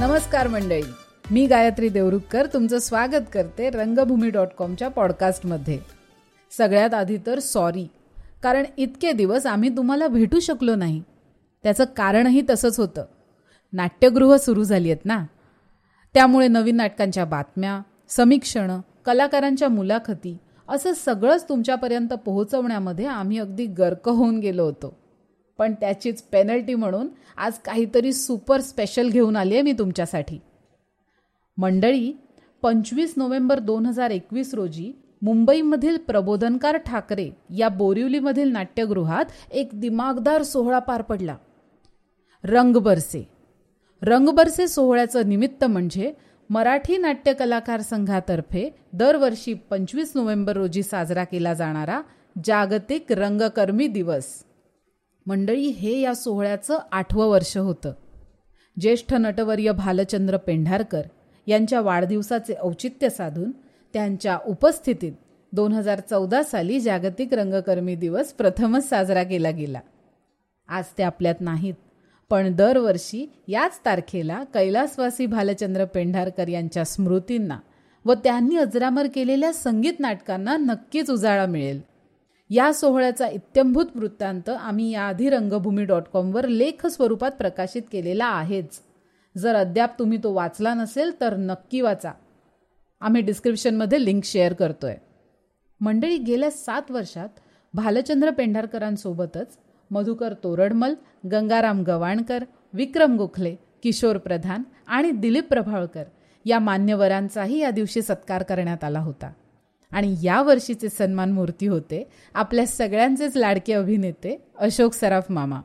नमस्कार मंडळी. मी गायत्री देवरुखकर तुमचं स्वागत करते रंगभूमी डॉट कॉमच्या पॉडकास्टमध्ये सगळ्यात आधी तर सॉरी कारण इतके दिवस आम्ही तुम्हाला भेटू शकलो नाही. त्याचं कारणही तसंच होतं. नाट्यगृह सुरू झाली आहेत ना? त्यामुळे नवीन नाटकांच्या बातम्या समीक्षणं कलाकारांच्या मुलाखती असं सगळंच तुमच्यापर्यंत पोहोचवण्यामध्ये आम्ही अगदी गर्क होऊन गेलो होतो. पण त्याचीच पेनल्टी म्हणून आज काहीतरी सुपर स्पेशल घेऊन आली आहे मी तुमच्यासाठी. मंडळी पंचवीस नोव्हेंबर दोन हजार एकवीस रोजी मुंबईमधील प्रबोधनकार ठाकरे या बोरिवलीमधील नाट्यगृहात एक दिमागदार सोहळा पार पडला. रंगबरसे. रंगबरसे सोहळ्याचं निमित्त म्हणजे मराठी नाट्य कलाकार संघातर्फे दरवर्षी पंचवीस नोव्हेंबर रोजी साजरा केला जाणारा जागतिक रंगकर्मी दिवस. मंडळी हे या सोहळ्याचं आठवं वर्ष होतं. ज्येष्ठ नटवर्य भालचंद्र पेंढारकर यांच्या वाढदिवसाचे औचित्य साधून त्यांच्या उपस्थितीत दोन हजार चौदा साली जागतिक रंगकर्मी दिवस प्रथमच साजरा केला गेला. आज ते आपल्यात नाहीत पण दरवर्षी याच तारखेला कैलासवासी भालचंद्र पेंढारकर यांच्या स्मृतींना व त्यांनी अजरामर केलेल्या संगीत नाटकांना नक्कीच उजाळा मिळेल. या सोहळ्याचा इत्यंभूत वृत्तांत आम्ही याआधी रंगभूमी डॉट कॉमवर लेख स्वरूपात प्रकाशित केलेला आहेच. जर अद्याप तुम्ही तो वाचला नसेल तर नक्की वाचा. आम्ही डिस्क्रिप्शनमध्ये लिंक शेअर करतोय. मंडळी गेल्या सात वर्षात भालचंद्र पेंढारकरांसोबतच मधुकर तोरडमल गंगाराम गवाणकर विक्रम गोखले किशोर प्रधान आणि दिलीप प्रभाळकर या मान्यवरांचाही या दिवशी सत्कार करण्यात आला होता. आणि या वर्षीचे सन्मान मूर्ती होते आपल्या सगळ्यांचेच लाडके अभिनेते अशोक सराफ मामा.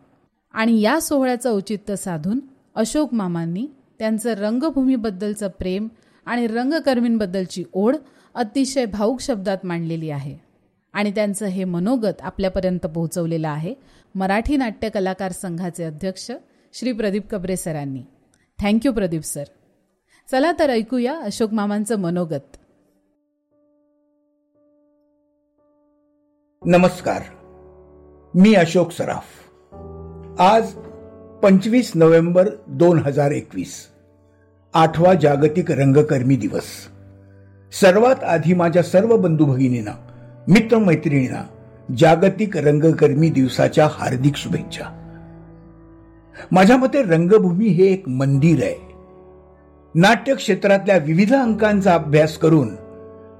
आणि या सोहळ्याचं औचित्य साधून अशोक मामांनी त्यांचं रंगभूमीबद्दलचं प्रेम आणि रंगकर्मींबद्दलची ओढ अतिशय भाऊक शब्दात मांडलेली आहे. आणि त्यांचं हे मनोगत आपल्यापर्यंत पोहोचवलेलं आहे मराठी नाट्य कलाकार संघाचे अध्यक्ष श्री प्रदीप कबरे सरांनी. Thank you Pradeep sir. चला तर ऐकूया अशोक मामांचं मनोगत. नमस्कार. मी अशोक सराफ. आज पंचवीस नोव्हेंबर दोन हजार एकवीस. आठवा जागतिक रंगकर्मी दिवस. सर्वात आधी माझ्या सर्व बंधू भगिनींना मित्रमैत्रिणींना जागतिक रंगकर्मी दिवसाच्या हार्दिक शुभेच्छा. माझ्या मते रंगभूमी हे एक मंदिर आहे. नाट्य क्षेत्रातल्या विविध अंकांचा अभ्यास करून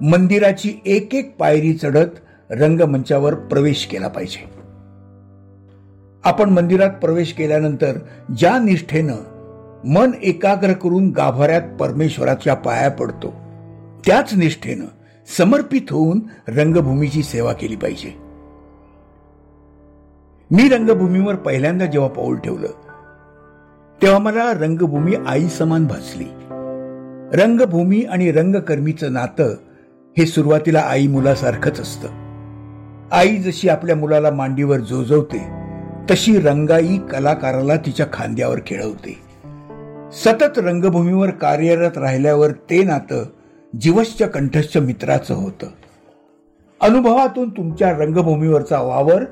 मंदिराची एक एक पायरी चढत रंगमंचावर प्रवेश केला पाहिजे. आपण मंदिरात प्रवेश केल्यानंतर ज्या निष्ठेनं मन एकाग्र करून गाभाऱ्यात परमेश्वराच्या पाया पडतो त्याच निष्ठेनं समर्पित होऊन रंगभूमीची सेवा केली पाहिजे. मी रंगभूमीवर पहिल्यांदा जेव्हा पाऊल ठेवलं तेव्हा मला रंगभूमी आई समान भासली. रंगभूमी आणि रंगकर्मीचं नातं हे सुरुवातीला आई मुलासारखंच असतं. आई जशी आपल्या मुलाला मांडीवर जोजवते तशी रंगाई कलाकाराला तिच्या खांद्यावर खेळवते. सतत रंगभूमीवर कार्यरत राहिल्यावर ते नातं जीवश्च कंठश्च मित्राचं होतं. अनुभवातून तुमच्या रंगभूमीवरचा वावर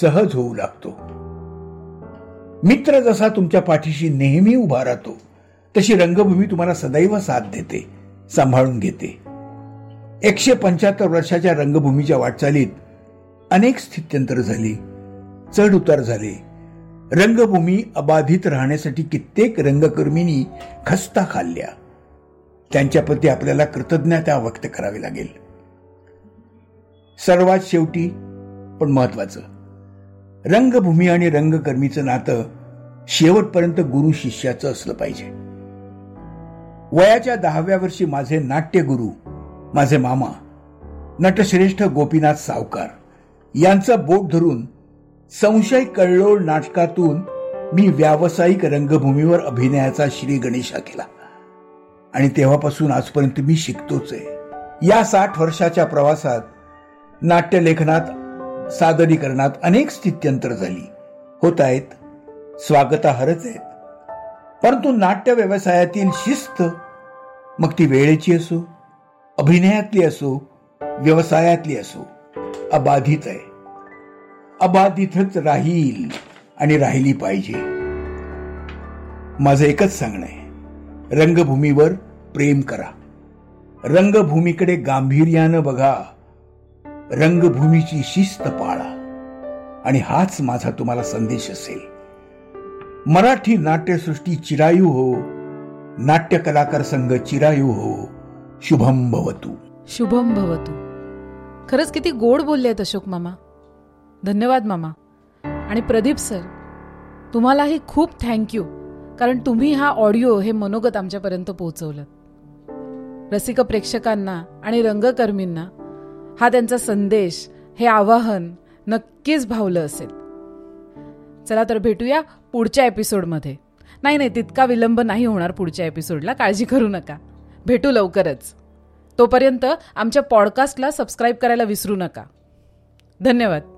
सहज होऊ लागतो. मित्र जसा तुमच्या पाठीशी नेहमी उभा राहतो तशी रंगभूमी तुम्हाला सदैव साथ देते सांभाळून घेते. एकशे पंच्याहत्तर वर्षाच्या रंगभूमीच्या वाटचालीत अनेक स्थित्यंतर झाली. चढ उतार झाले. रंगभूमी अबाधित राहण्यासाठी कित्येक रंगकर्मींनी खस्ता खाल्ल्या. त्यांच्याप्रती आपल्याला कृतज्ञता व्यक्त करावी लागेल. सर्वात शेवटी पण महत्वाचं रंगभूमी आणि रंगकर्मीचं नातं शेवटपर्यंत गुरु शिष्याचं असलं पाहिजे. वयाच्या दहाव्या वर्षी माझे नाट्यगुरु माझे मामा नटश्रेष्ठ गोपीनाथ सावकार यांचा बोट धरून संशय कळलोळ नाटकातून मी व्यावसायिक रंगभूमीवर अभिनयाचा श्री गणेशा केला. आणि तेव्हापासून आजपर्यंत मी शिकतोच आहे. या साठ वर्षाच्या प्रवासात नाट्यलेखनात सादरीकरणात अनेक स्थित्यंतर झाली. होत आहेत स्वागताहरच आहेत. परंतु नाट्य व्यवसायातील शिस्त मग ती वेळेची असो अभिनयातली असो व्यवसायातली असो अबाधित आहे. अबाधितच राहील आणि राहिली पाहिजे. माझं एकच सांगणं आहे. रंगभूमीवर प्रेम करा. रंगभूमीकडे गांभीर्यानं बघा. रंगभूमीची शिस्त पाळा. आणि हाच माझा तुम्हाला संदेश असेल. मराठी नाट्यसृष्टी चिरायू हो. नाट्य कलाकार संघ चिरायू हो. शुभम भवतू. शुभम भवतू. खरंच किती गोड बोलले आहेत अशोक मामा. धन्यवाद मामा. आणि प्रदीप सर तुम्हालाही खूप थँक्यू कारण तुम्ही हा ऑडिओ हे मनोगत आमच्यापर्यंत पोहोचवलं. रसिक प्रेक्षकांना आणि रंगकर्मींना हा त्यांचा संदेश हे आवाहन नक्कीच भावलं असेल. चला तर भेटूया पुढच्या एपिसोडमध्ये नाही नाही तितका विलंब नाही होणार पुढच्या एपिसोडला काळजी करू नका. भेटू लवकरच. तोपर्यंत आमच्या पॉडकास्टला सबस्क्राईब करायला विसरू नका. धन्यवाद.